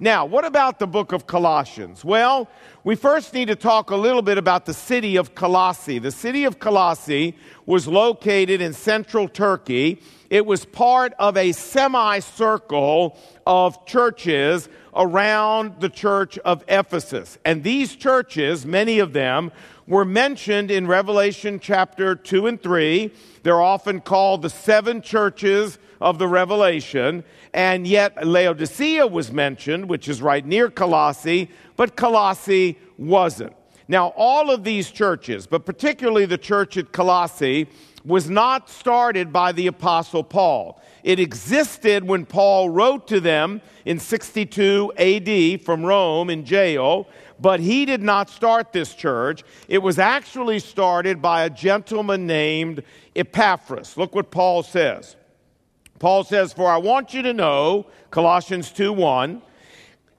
Now, what about the book of Colossians? Well, we first need to talk a little bit about the city of Colossae. The city of Colossae was located in central Turkey. It was part of a semicircle of churches around the church of Ephesus. And these churches, many of them, were mentioned in Revelation chapter 2 and 3. They're often called the seven churches of the Revelation. And yet Laodicea was mentioned, which is right near Colossae, but Colossae wasn't. Now, all of these churches, but particularly the church at Colossae, was not started by the Apostle Paul. It existed when Paul wrote to them in 62 AD from Rome in jail, but he did not start this church. It was actually started by a gentleman named Epaphras. Look what Paul says. Paul says, For I want you to know, Colossians 2 1,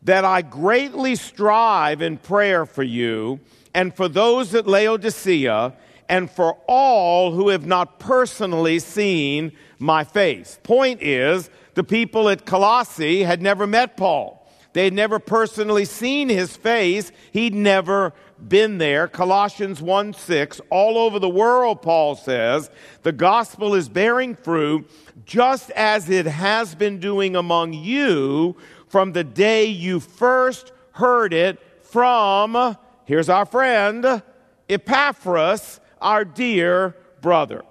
that I greatly strive in prayer for you and for those at Laodicea and for all who have not personally seen my face. Point is, the people at Colossae had never met Paul. They had never personally seen his face. He'd never been there. Colossians 1 6, all over the world, Paul says, the gospel is bearing fruit just as it has been doing among you from the day you first heard it from, here's our friend, Epaphras, our dear brother.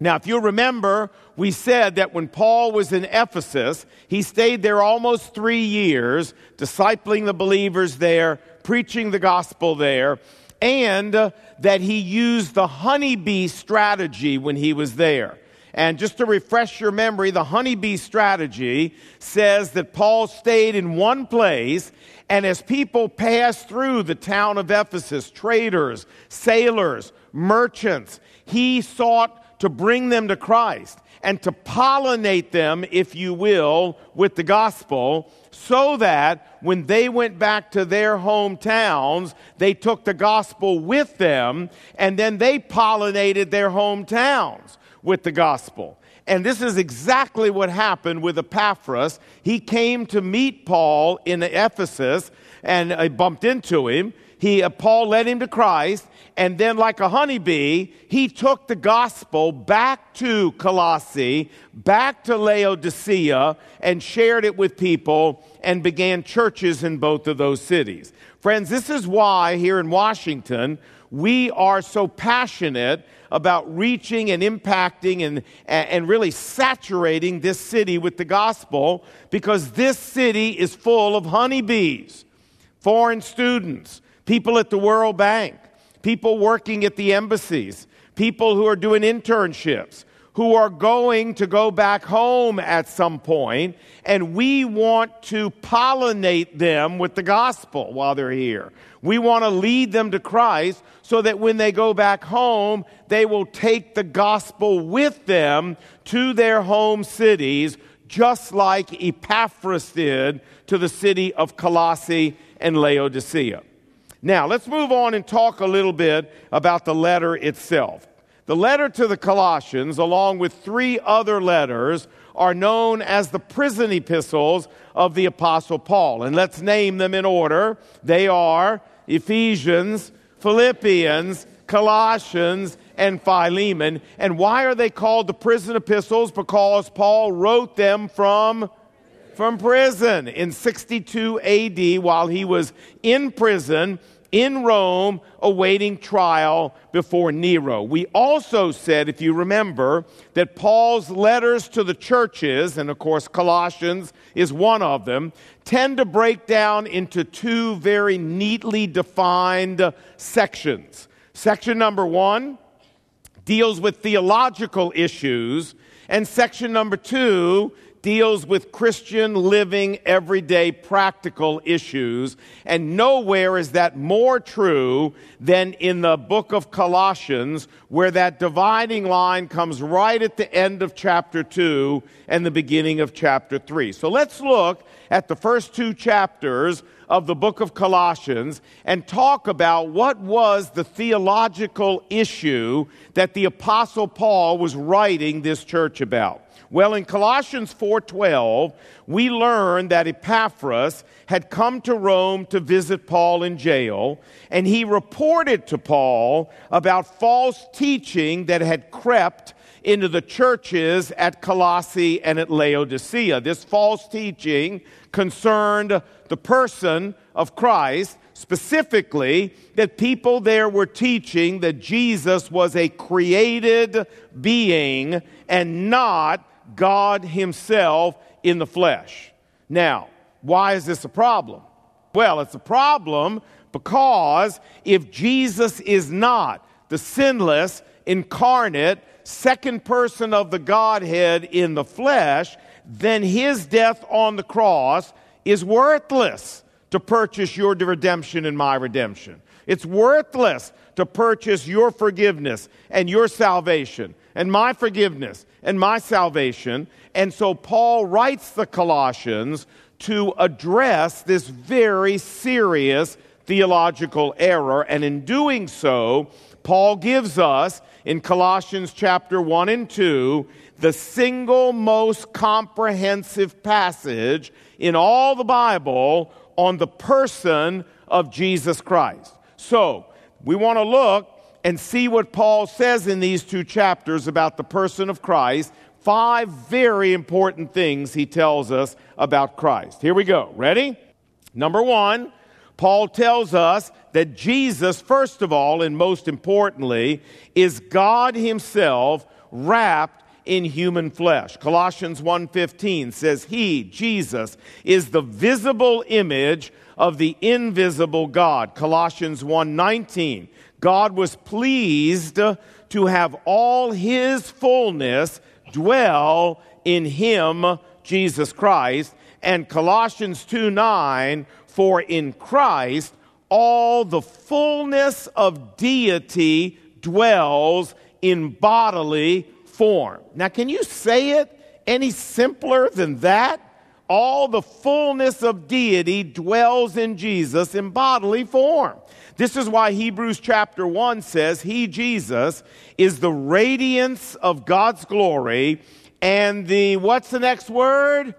Now, if you remember, we said that when Paul was in Ephesus, he stayed there almost three years, discipling the believers there, preaching the gospel there, and that he used the honeybee strategy when he was there. And just to refresh your memory, the honeybee strategy says that Paul stayed in one place, and as people passed through the town of Ephesus, traders, sailors, merchants, he sought to bring them to Christ and to pollinate them, if you will, with the gospel, so that when they went back to their hometowns, they took the gospel with them, and then they pollinated their hometowns with the gospel. And this is exactly what happened with Epaphras. He came to meet Paul in Ephesus and I bumped into him. He, uh, Paul led him to Christ, and then, like a honeybee, he took the gospel back to Colossae, back to Laodicea, and shared it with people and began churches in both of those cities. Friends, this is why here in Washington, we are so passionate about reaching and impacting and, and really saturating this city with the gospel because this city is full of honeybees, foreign students, people at the World Bank, people working at the embassies, people who are doing internships, who are going to go back home at some point, and we want to pollinate them with the gospel while they're here. We want to lead them to Christ so that when they go back home, they will take the gospel with them to their home cities, just like Epaphras did to the city of Colossae and Laodicea. Now, let's move on and talk a little bit about the letter itself. The letter to the Colossians, along with three other letters, are known as the prison epistles of the Apostle Paul. And let's name them in order. They are Ephesians, Philippians, Colossians, and Philemon. And why are they called the prison epistles? Because Paul wrote them from from prison in 62 AD while he was in prison in Rome awaiting trial before Nero. We also said, if you remember, that Paul's letters to the churches, and of course Colossians is one of them, tend to break down into two very neatly defined sections. Section number one deals with theological issues, and section number two deals with Christian living, everyday, practical issues. And nowhere is that more true than in the book of Colossians, where that dividing line comes right at the end of chapter 2 and the beginning of chapter 3. So let's look at the first two chapters of the book of Colossians and talk about what was the theological issue that the apostle Paul was writing this church about. Well, in Colossians 4:12, we learn that Epaphras had come to Rome to visit Paul in jail, and he reported to Paul about false teaching that had crept into the churches at Colossae and at Laodicea. This false teaching concerned the person of Christ, specifically that people there were teaching that Jesus was a created being and not God Himself in the flesh. Now, why is this a problem? Well, it's a problem because if Jesus is not the sinless, incarnate, second person of the Godhead in the flesh, then his death on the cross is worthless to purchase your redemption and my redemption. It's worthless to purchase your forgiveness and your salvation and my forgiveness and my salvation. And so Paul writes the Colossians to address this very serious theological error. And in doing so, Paul gives us in Colossians chapter 1 and 2 the single most comprehensive passage in all the Bible on the person of Jesus Christ. So, we want to look and see what Paul says in these two chapters about the person of Christ. Five very important things he tells us about Christ. Here we go. Ready? Number one, Paul tells us that Jesus, first of all, and most importantly, is God Himself wrapped in human flesh. Colossians 1:15 says he, Jesus, is the visible image of the invisible God. Colossians 1:19 God was pleased to have all his fullness dwell in him, Jesus Christ. And Colossians 2 9, for in Christ all the fullness of deity dwells in bodily form. Now, can you say it any simpler than that? All the fullness of deity dwells in Jesus in bodily form. This is why Hebrews chapter 1 says, He, Jesus, is the radiance of God's glory and the, what's the next word?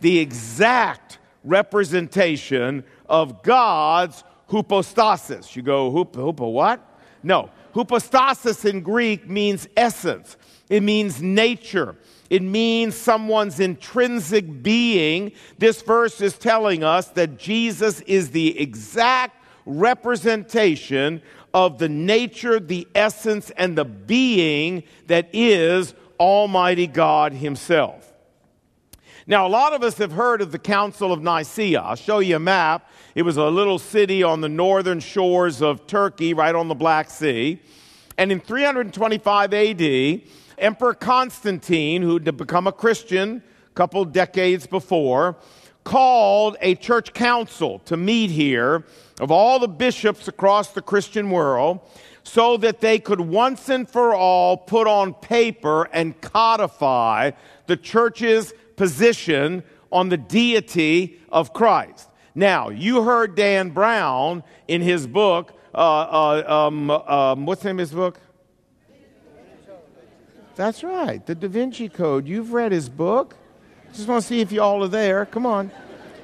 The exact representation of God's hypostasis. You go, hupa, what? No. Hypostasis in Greek means essence, it means nature. It means someone's intrinsic being. This verse is telling us that Jesus is the exact representation of the nature, the essence, and the being that is Almighty God Himself. Now, a lot of us have heard of the Council of Nicaea. I'll show you a map. It was a little city on the northern shores of Turkey, right on the Black Sea. And in 325 AD, Emperor Constantine, who had become a Christian a couple decades before, called a church council to meet here of all the bishops across the Christian world so that they could once and for all put on paper and codify the church's position on the deity of Christ. Now, you heard Dan Brown in his book, uh, uh, um, um, what's the name of his book? That's right, the Da Vinci Code. You've read his book. Just want to see if you all are there. Come on.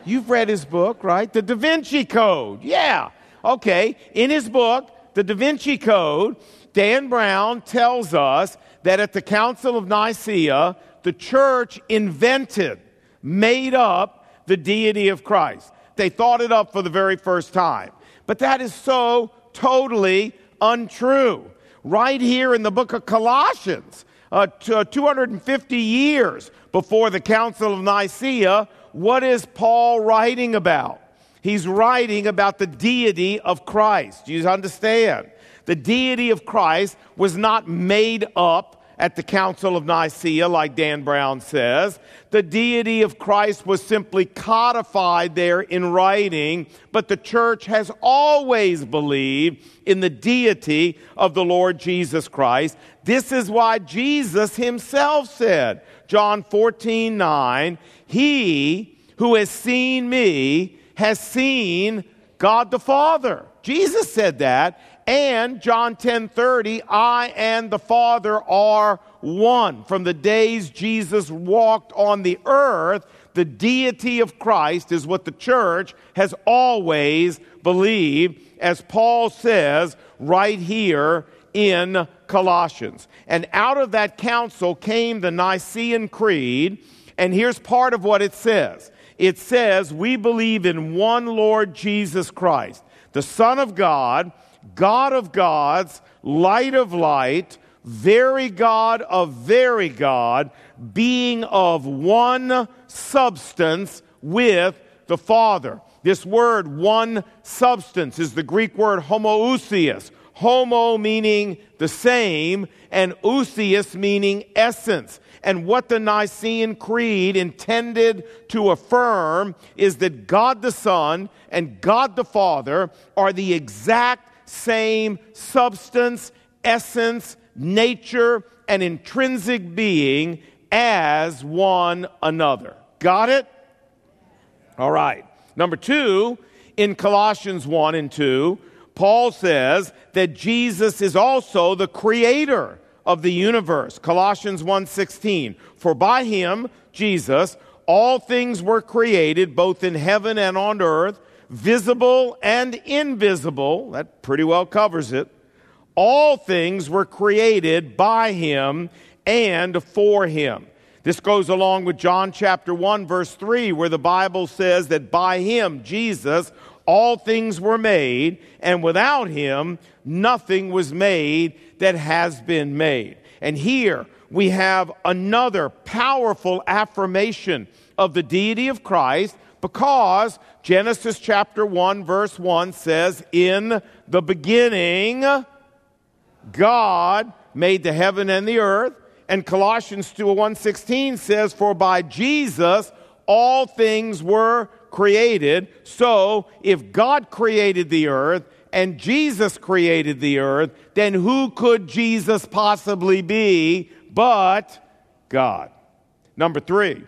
You've read his book, right? The Da Vinci Code. Yeah. Okay. In his book, The Da Vinci Code, Dan Brown tells us that at the Council of Nicaea, the church invented, made up the deity of Christ. They thought it up for the very first time. But that is so totally untrue. Right here in the book of Colossians, uh, uh, 250 years before the Council of Nicaea, what is Paul writing about? He's writing about the deity of Christ. You understand? The deity of Christ was not made up at the Council of Nicaea, like Dan Brown says. The deity of Christ was simply codified there in writing, but the church has always believed in the deity of the Lord Jesus Christ. This is why Jesus himself said, John 14, 9, He who has seen me has seen God the Father. Jesus said that, And John 10 30, I and the Father are one. From the days Jesus walked on the earth, the deity of Christ is what the church has always believed, as Paul says right here in Colossians. And out of that council came the Nicene Creed. And here's part of what it says it says, We believe in one Lord Jesus Christ, the Son of God, God of gods, light of light, very God of very God, being of one substance with the Father. This word, one substance, is the Greek word homoousios. Homo meaning the same, and ousios meaning essence. And what the Nicene Creed intended to affirm is that God the Son and God the Father are the exact same substance, essence, nature, and intrinsic being as one another. Got it? All right. Number two, in Colossians 1 and 2, Paul says that Jesus is also the creator of the universe. Colossians 1:16. For by him, Jesus, all things were created both in heaven and on earth, visible and invisible. That pretty well covers it. All things were created by him and for him. This goes along with John chapter 1 verse 3 where the Bible says that by him Jesus all things were made and without him nothing was made that has been made. And here we have another powerful affirmation of the deity of Christ because Genesis chapter 1 verse 1 says in the beginning God made the heaven and the earth and Colossians 2 116 says for by Jesus all things were created so if God created the earth and Jesus created the earth, then who could Jesus possibly be but God? Number three,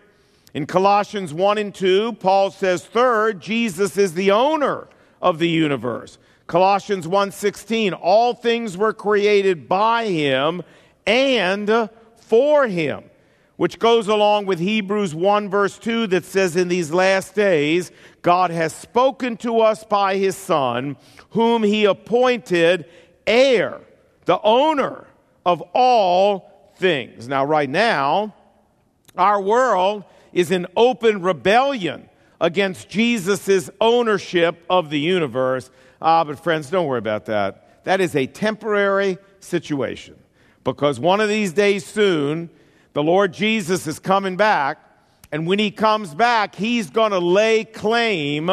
in Colossians 1 and 2, Paul says, third, Jesus is the owner of the universe. Colossians 1:16 all things were created by him and for him which goes along with Hebrews 1 verse 2 that says in these last days God has spoken to us by his son whom he appointed heir the owner of all things now right now our world is in open rebellion against Jesus' ownership of the universe Ah, but friends, don't worry about that. That is a temporary situation because one of these days soon, the Lord Jesus is coming back. And when he comes back, he's going to lay claim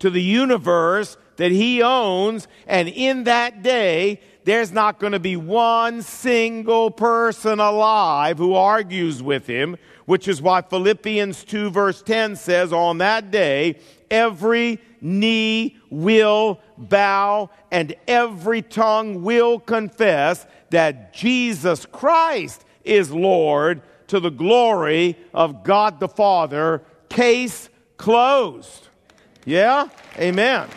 to the universe that he owns. And in that day, there's not going to be one single person alive who argues with him, which is why Philippians 2 verse 10 says, on that day, every knee will bow and every tongue will confess that Jesus Christ is Lord to the glory of God the Father. Case closed. Yeah? Amen.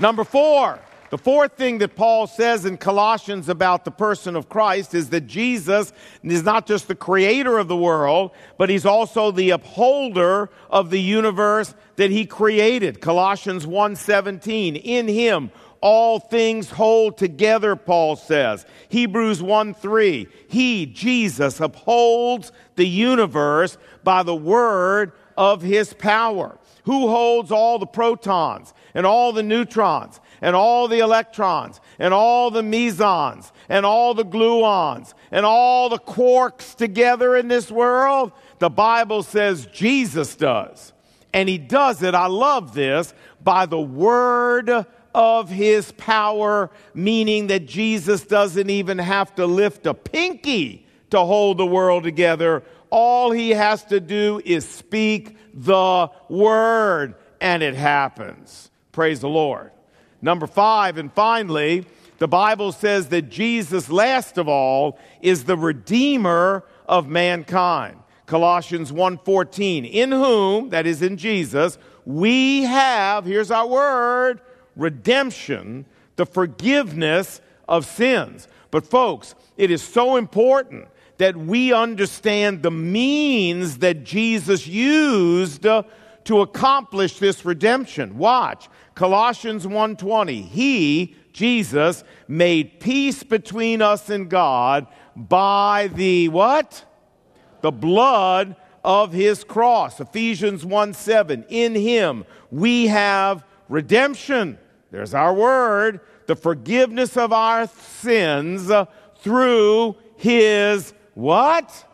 Number four, the fourth thing that Paul says in Colossians about the person of Christ is that Jesus is not just the creator of the world, but he's also the upholder of the universe that he created. Colossians 1:17. In him all things hold together, Paul says. Hebrews 1 3. He, Jesus, upholds the universe by the word of his power. Who holds all the protons and all the neutrons and all the electrons and all the mesons and all the gluons and all the quarks together in this world? The Bible says Jesus does. And he does it, I love this, by the word of his power, meaning that Jesus doesn't even have to lift a pinky to hold the world together. All he has to do is speak the word, and it happens. Praise the Lord. Number five, and finally, the Bible says that Jesus, last of all, is the Redeemer of mankind. Colossians 1:14, in whom, that is in Jesus, we have, here's our word, redemption, the forgiveness of sins. But, folks, it is so important that we understand the means that Jesus used to accomplish this redemption. Watch Colossians 1:20. He, Jesus, made peace between us and God by the what? The blood of his cross. Ephesians 1:7. In him we have redemption. There's our word. The forgiveness of our sins through his what?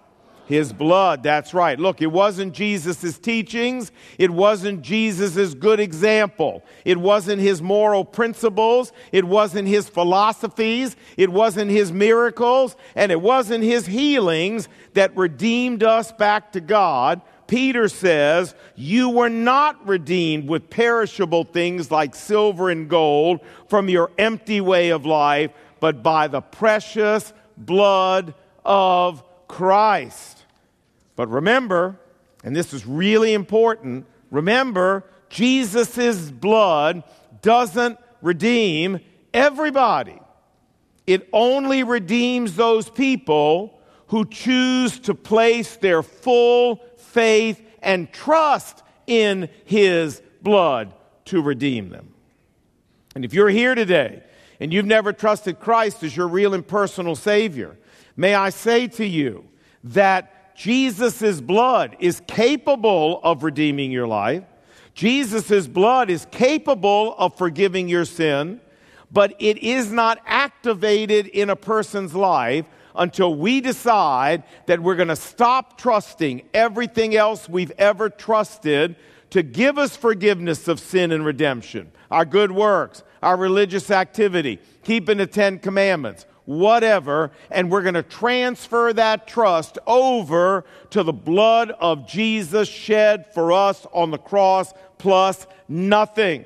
His blood. That's right. Look, it wasn't Jesus' teachings. It wasn't Jesus' good example. It wasn't his moral principles. It wasn't his philosophies. It wasn't his miracles. And it wasn't his healings that redeemed us back to God. Peter says, You were not redeemed with perishable things like silver and gold from your empty way of life, but by the precious blood of Christ. But remember, and this is really important, remember, Jesus' blood doesn't redeem everybody. It only redeems those people who choose to place their full faith and trust in His blood to redeem them. And if you're here today and you've never trusted Christ as your real and personal Savior, may I say to you that Jesus' blood is capable of redeeming your life. Jesus' blood is capable of forgiving your sin, but it is not activated in a person's life until we decide that we're going to stop trusting everything else we've ever trusted to give us forgiveness of sin and redemption. Our good works, our religious activity, keeping the Ten Commandments, whatever, and we're going to transfer that trust over to the blood of Jesus shed for us on the cross plus nothing.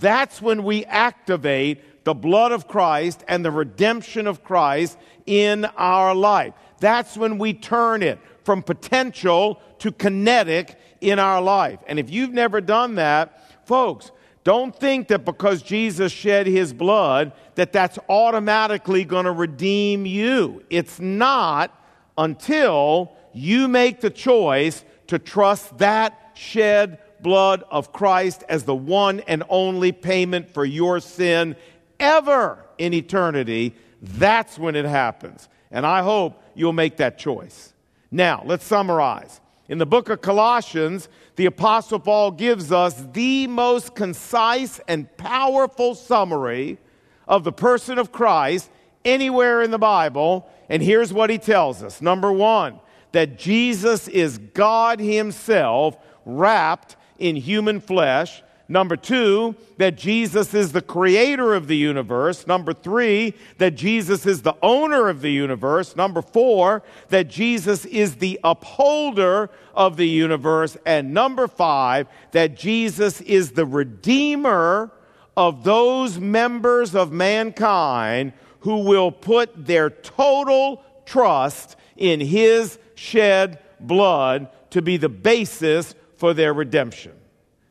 That's when we activate the blood of Christ and the redemption of Christ in our life. That's when we turn it from potential to kinetic in our life. And if you've never done that, folks, don't think that because Jesus shed his blood that that's automatically going to redeem you. It's not until you make the choice to trust that shed blood of Christ as the one and only payment for your sin ever in eternity. That's when it happens. And I hope you'll make that choice. Now, let's summarize. In the book of Colossians, the Apostle Paul gives us the most concise and powerful summary of the person of Christ anywhere in the Bible. And here's what he tells us number one, that Jesus is God Himself wrapped in human flesh. Number two, that Jesus is the creator of the universe. Number three, that Jesus is the owner of the universe. Number four, that Jesus is the upholder of the universe. And number five, that Jesus is the redeemer of those members of mankind who will put their total trust in his shed blood to be the basis for their redemption.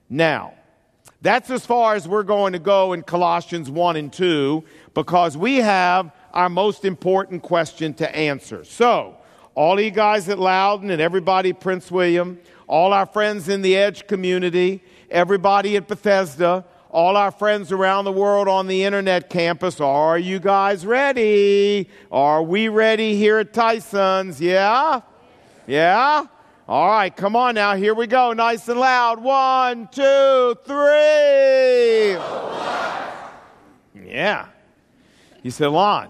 Now, that's as far as we're going to go in Colossians 1 and 2 because we have our most important question to answer. So, all you guys at Loudoun and everybody Prince William, all our friends in the Edge community, everybody at Bethesda, all our friends around the world on the internet campus, are you guys ready? Are we ready here at Tyson's? Yeah? Yeah? All right, come on now. Here we go. Nice and loud. One, two, three. Yeah. He said, Lon,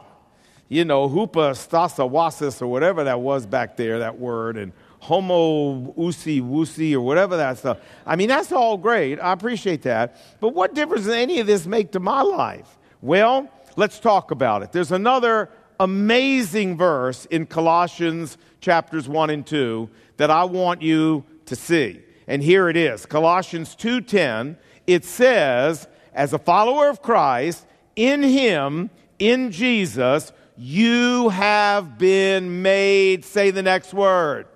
you know, hoopa stasa wasis or whatever that was back there, that word, and homo usi wusi or whatever that stuff. I mean, that's all great. I appreciate that. But what difference does any of this make to my life? Well, let's talk about it. There's another amazing verse in Colossians chapters 1 and 2 that I want you to see. And here it is. Colossians 2:10, it says, as a follower of Christ, in him, in Jesus, you have been made, say the next word.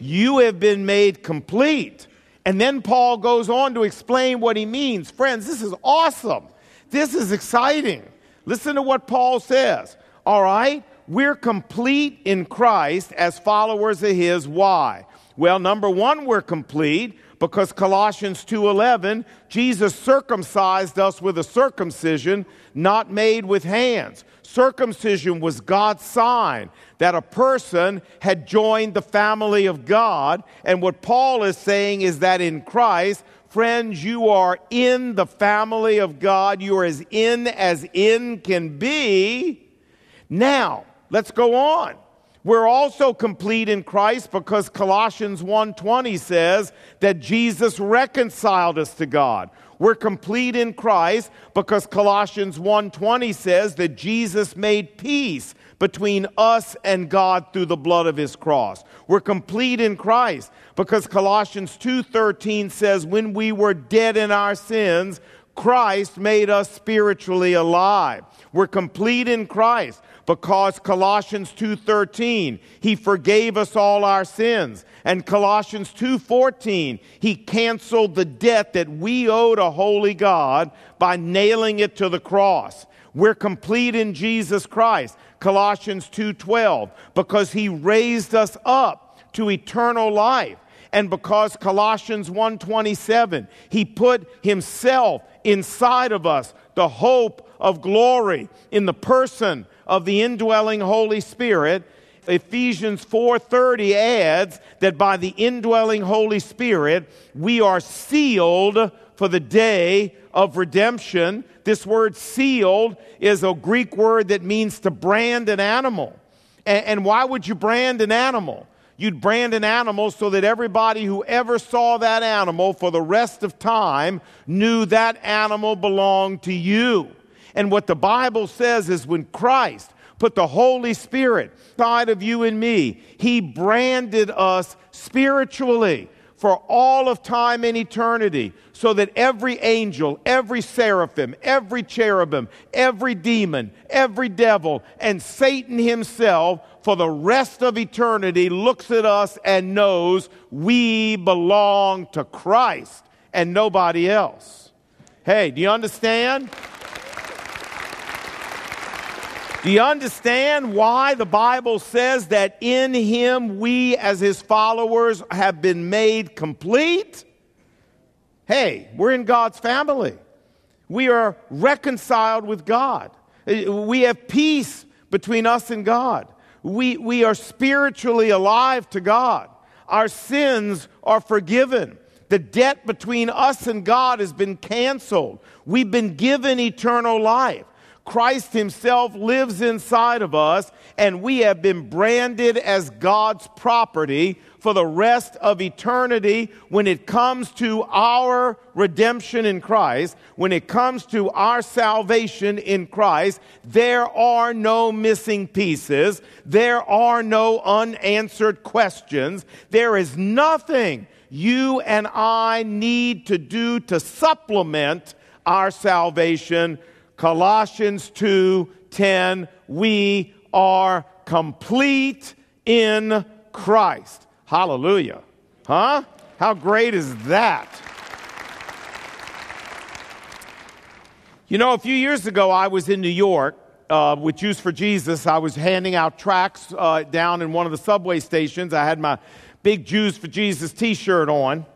You have been made complete. And then Paul goes on to explain what he means. Friends, this is awesome. This is exciting. Listen to what Paul says. All right? We're complete in Christ as followers of his. Why? Well, number 1, we're complete because Colossians 2:11, Jesus circumcised us with a circumcision not made with hands. Circumcision was God's sign that a person had joined the family of God. And what Paul is saying is that in Christ, friends, you are in the family of God. You are as in as in can be. Now, let's go on. We're also complete in Christ because Colossians 1:20 says that Jesus reconciled us to God. We're complete in Christ because Colossians 1:20 says that Jesus made peace between us and God through the blood of his cross. We're complete in Christ because Colossians 2:13 says when we were dead in our sins, Christ made us spiritually alive. We're complete in Christ because Colossians 2:13 he forgave us all our sins and Colossians 2:14 he canceled the debt that we owed a holy God by nailing it to the cross. We're complete in Jesus Christ. Colossians 2:12 because he raised us up to eternal life and because Colossians 1:27 he put himself inside of us the hope of glory in the person of the indwelling Holy Spirit, Ephesians 4:30 adds that by the indwelling Holy Spirit we are sealed for the day of redemption. This word sealed is a Greek word that means to brand an animal. And, and why would you brand an animal? You'd brand an animal so that everybody who ever saw that animal for the rest of time knew that animal belonged to you. And what the Bible says is when Christ put the Holy Spirit inside of you and me, He branded us spiritually for all of time and eternity, so that every angel, every seraphim, every cherubim, every demon, every devil, and Satan himself, for the rest of eternity, looks at us and knows we belong to Christ and nobody else. Hey, do you understand? Do you understand why the Bible says that in Him we, as His followers, have been made complete? Hey, we're in God's family. We are reconciled with God. We have peace between us and God. We, we are spiritually alive to God. Our sins are forgiven. The debt between us and God has been canceled. We've been given eternal life. Christ Himself lives inside of us, and we have been branded as God's property for the rest of eternity when it comes to our redemption in Christ, when it comes to our salvation in Christ. There are no missing pieces, there are no unanswered questions, there is nothing you and I need to do to supplement our salvation Colossians 2:10, we are complete in Christ. Hallelujah. Huh? How great is that? You know, a few years ago, I was in New York uh, with Jews for Jesus. I was handing out tracts uh, down in one of the subway stations. I had my big Jews for Jesus t shirt on.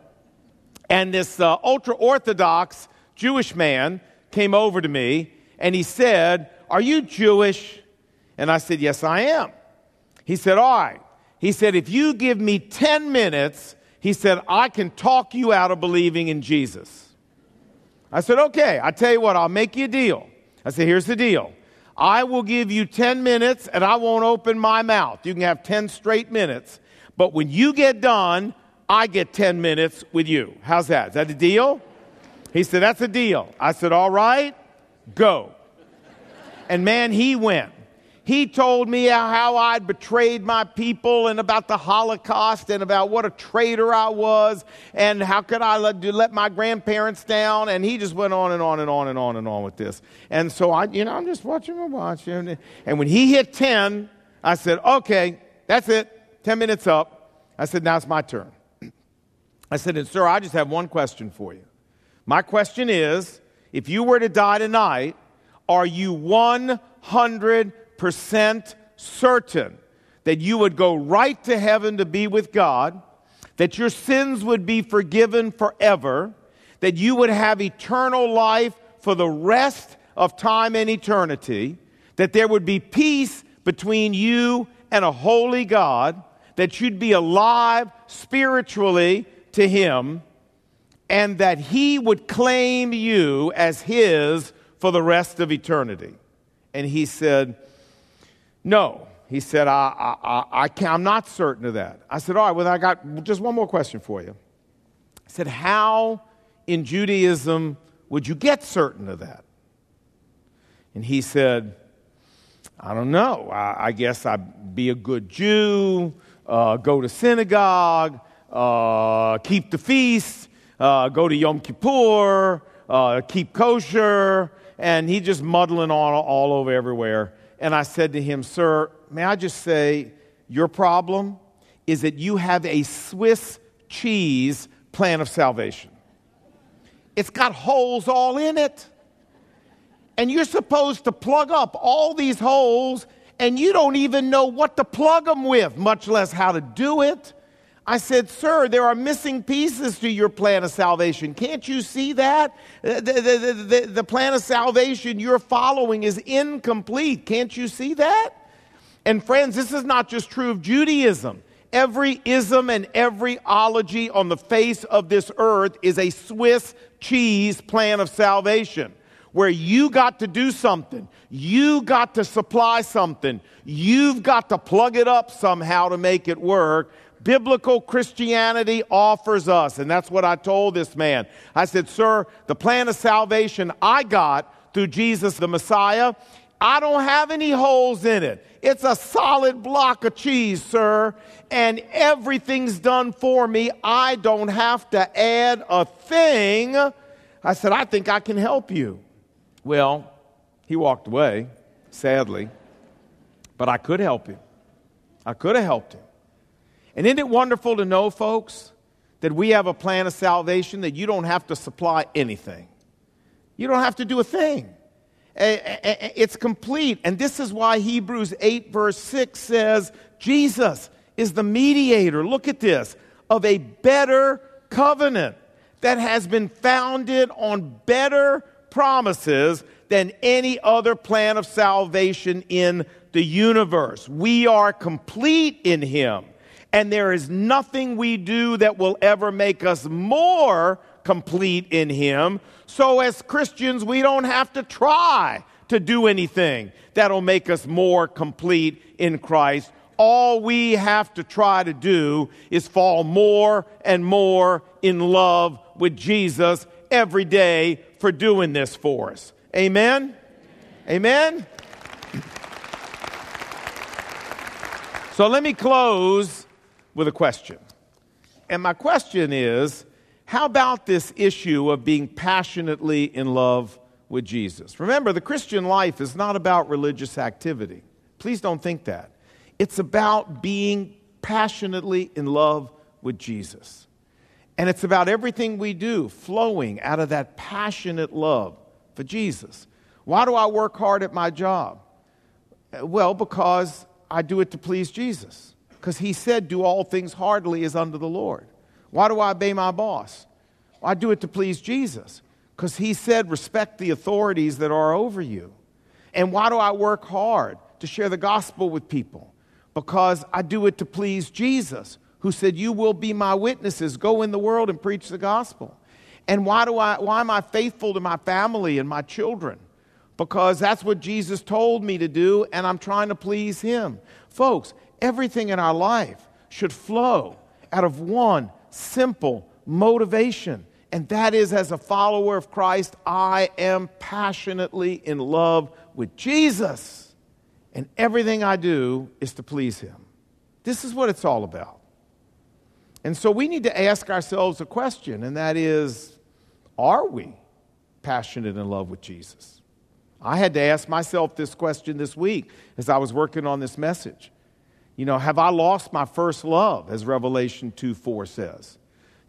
And this uh, ultra Orthodox Jewish man came over to me and he said, Are you Jewish? And I said, Yes, I am. He said, All right. He said, If you give me 10 minutes, he said, I can talk you out of believing in Jesus. I said, Okay, I tell you what, I'll make you a deal. I said, Here's the deal. I will give you 10 minutes and I won't open my mouth. You can have 10 straight minutes. But when you get done, I get 10 minutes with you. How's that? Is that a deal? He said, That's a deal. I said, All right, go. And man, he went. He told me how I'd betrayed my people and about the Holocaust and about what a traitor I was and how could I let, let my grandparents down. And he just went on and on and on and on and on with this. And so I, you know, I'm just watching and watching. And when he hit 10, I said, okay, that's it. 10 minutes up. I said, now it's my turn. I said, and sir, I just have one question for you. My question is if you were to die tonight, are you 100% certain that you would go right to heaven to be with God, that your sins would be forgiven forever, that you would have eternal life for the rest of time and eternity, that there would be peace between you and a holy God, that you'd be alive spiritually to Him, and that He would claim you as His for the rest of eternity. And he said, No. He said, I, I, I can't, I'm not certain of that. I said, All right, well, I got just one more question for you. I said, How in Judaism would you get certain of that? And he said, I don't know. I, I guess I'd be a good Jew, uh, go to synagogue, uh, keep the feast, uh, go to Yom Kippur, uh, keep kosher, and he just muddling on all over everywhere. And I said to him, Sir, may I just say, your problem is that you have a Swiss cheese plan of salvation. It's got holes all in it. And you're supposed to plug up all these holes, and you don't even know what to plug them with, much less how to do it. I said, Sir, there are missing pieces to your plan of salvation. Can't you see that? The, the, the, the, plan of salvation you're following is incomplete. Can't you see that? And friends, this is not just true of Judaism. Every ism and every ology on the face of this earth is a Swiss cheese plan of salvation where you got to do something. You got to supply something. You've got to plug it up somehow to make it work biblical Christianity offers us. And that's what I told this man. I said, Sir, the plan of salvation I got through Jesus the Messiah, I don't have any holes in it. It's a solid block of cheese, sir, and everything's done for me. I don't have to add a thing. I said, I think I can help you. Well, he walked away, sadly, but I could help him. I could have helped him. And isn't it wonderful to know, folks, that we have a plan of salvation that you don't have to supply anything? You don't have to do a thing. It's complete. And this is why Hebrews 8, verse 6 says, Jesus is the mediator, look at this, of a better covenant that has been founded on better promises than any other plan of salvation in the universe. We are complete in Him and there is nothing we do that will ever make us more complete in Him. So, as Christians, we don't have to try to do anything that'll make us more complete in Christ. All we have to try to do is fall more and more in love with Jesus every day for doing this for us. Amen? Amen? So let me close with a question. And my question is how about this issue of being passionately in love with Jesus? Remember, the Christian life is not about religious activity. Please don't think that. It's about being passionately in love with Jesus. And it's about everything we do flowing out of that passionate love for Jesus. Why do I work hard at my job? Well, because I do it to please Jesus because he said, Do all things heartily as unto the Lord. Why do I obey my boss? Well, I do it to please Jesus because he said, Respect the authorities that are over you. And why do I work hard to share the gospel with people? Because I do it to please Jesus, who said, You will be my witnesses. Go in the world and preach the gospel. And why, do I, why am I faithful to my family and my children? Because that's what Jesus told me to do, and I'm trying to please him. Folks, Everything in our life should flow out of one simple motivation. And that is, as a follower of Christ, I am passionately in love with Jesus. And everything I do is to please Him. This is what it's all about. And so we need to ask ourselves a question, and that is Are we passionate in love with Jesus? I had to ask myself this question this week as I was working on this message. You know, have I lost my first love, as Revelation 2 4 says?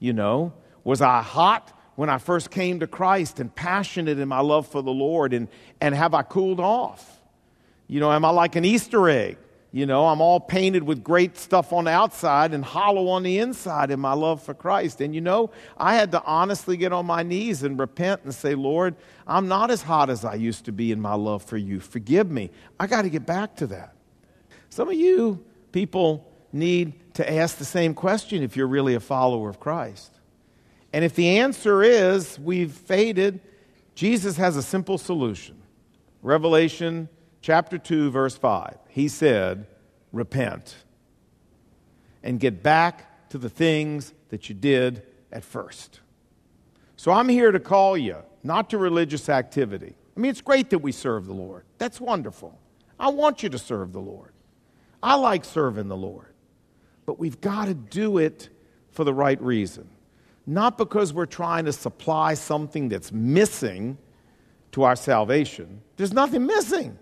You know, was I hot when I first came to Christ and passionate in my love for the Lord? And, and have I cooled off? You know, am I like an Easter egg? You know, I'm all painted with great stuff on the outside and hollow on the inside in my love for Christ. And you know, I had to honestly get on my knees and repent and say, Lord, I'm not as hot as I used to be in my love for you. Forgive me. I got to get back to that. Some of you people need to ask the same question if you're really a follower of Christ. And if the answer is we've faded, Jesus has a simple solution. Revelation chapter 2, verse 5, he said, Repent and get back to the things that you did at first. So I'm here to call you, not to religious activity. I mean, it's great that we serve the Lord. That's wonderful. I want you to serve the Lord. I like serving the Lord. But we've got to do it for the right reason. Not because we're trying to supply something that's missing to our salvation. There's nothing missing.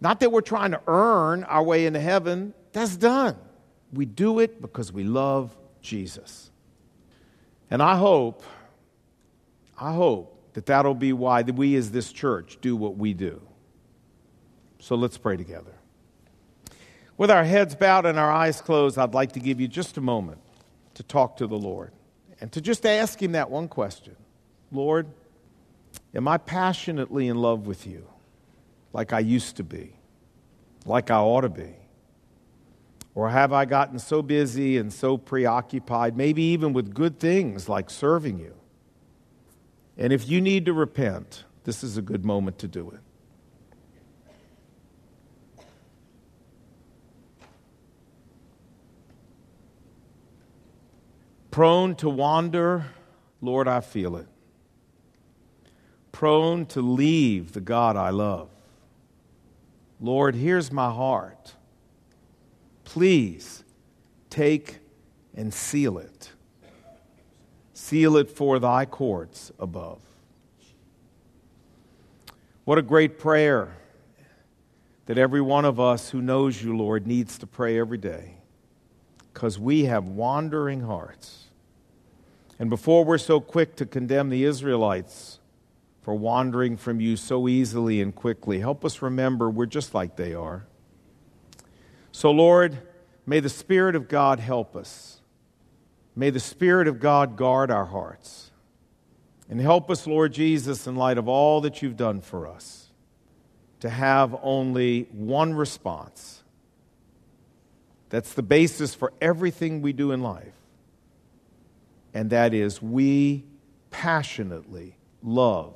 Not that we're trying to earn our way into heaven, that's done. We do it because we love Jesus. And I hope, I hope that that'll be why we as this church do what we do. So let's pray together. With our heads bowed and our eyes closed, I'd like to give you just a moment to talk to the Lord and to just ask Him that one question Lord, am I passionately in love with you? like I used to be, like I ought to be? Or have I gotten so busy and so preoccupied, maybe even with good things like serving you? And if you need to repent, this is a good moment to do it. Prone to wander, Lord, I feel it. Prone to leave the God I love. Lord, here's my heart. Please take and seal it. Seal it for thy courts above. What a great prayer that every one of us who knows you, Lord, needs to pray every day because we have wandering hearts. And before we're so quick to condemn the Israelites, for wandering from you so easily and quickly. Help us remember we're just like they are. So, Lord, may the Spirit of God help us. May the Spirit of God guard our hearts. And help us, Lord Jesus, in light of all that you've done for us, to have only one response. That's the basis for everything we do in life. And that is we passionately love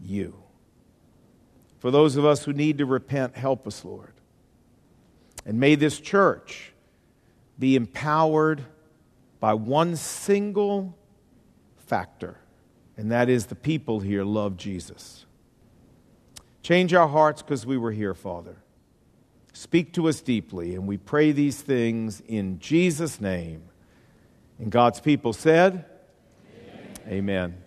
you. For those of us who need to repent, help us, Lord. And may this church be empowered by one single factor, and that is the people here love Jesus. Change our hearts because we were here, Father. Speak to us deeply, and we pray these things in Jesus' name. And God's people said, Amen. Amen.